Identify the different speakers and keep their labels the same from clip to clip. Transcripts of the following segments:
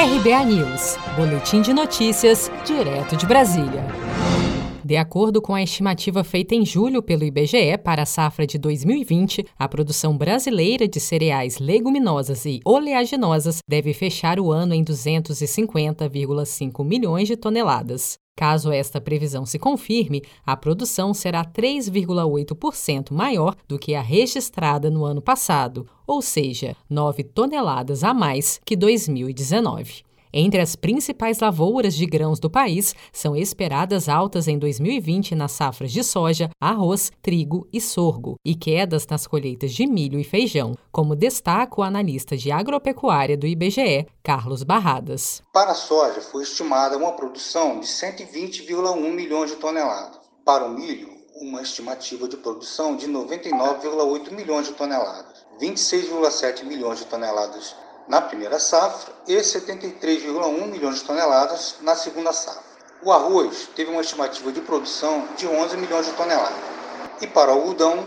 Speaker 1: RBA News, Boletim de Notícias, direto de Brasília. De acordo com a estimativa feita em julho pelo IBGE para a safra de 2020, a produção brasileira de cereais leguminosas e oleaginosas deve fechar o ano em 250,5 milhões de toneladas. Caso esta previsão se confirme, a produção será 3,8% maior do que a registrada no ano passado, ou seja, 9 toneladas a mais que 2019. Entre as principais lavouras de grãos do país, são esperadas altas em 2020 nas safras de soja, arroz, trigo e sorgo, e quedas nas colheitas de milho e feijão, como destaca o analista de agropecuária do IBGE, Carlos Barradas.
Speaker 2: Para a soja, foi estimada uma produção de 120,1 milhões de toneladas. Para o milho, uma estimativa de produção de 99,8 milhões de toneladas. 26,7 milhões de toneladas na primeira safra e 73,1 milhões de toneladas na segunda safra. O arroz teve uma estimativa de produção de 11 milhões de toneladas e para o algodão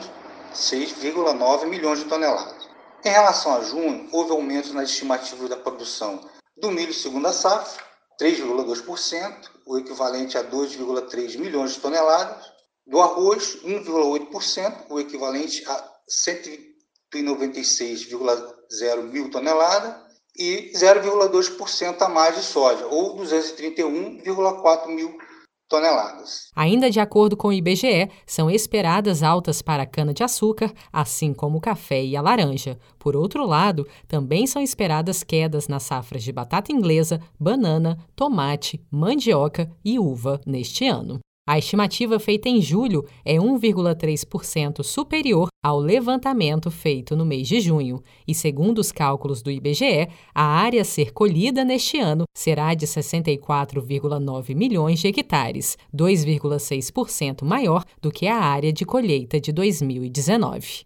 Speaker 2: 6,9 milhões de toneladas. Em relação a junho, houve aumento nas estimativas da produção do milho segunda safra, 3,2%, o equivalente a 2,3 milhões de toneladas, do arroz, 1,8%, o equivalente a 196,0 mil toneladas, e 0,2% a mais de soja, ou 231,4 mil toneladas.
Speaker 1: Ainda de acordo com o IBGE, são esperadas altas para a cana-de-açúcar, assim como o café e a laranja. Por outro lado, também são esperadas quedas nas safras de batata inglesa, banana, tomate, mandioca e uva neste ano. A estimativa feita em julho é 1,3% superior ao levantamento feito no mês de junho, e segundo os cálculos do IBGE, a área a ser colhida neste ano será de 64,9 milhões de hectares, 2,6% maior do que a área de colheita de 2019.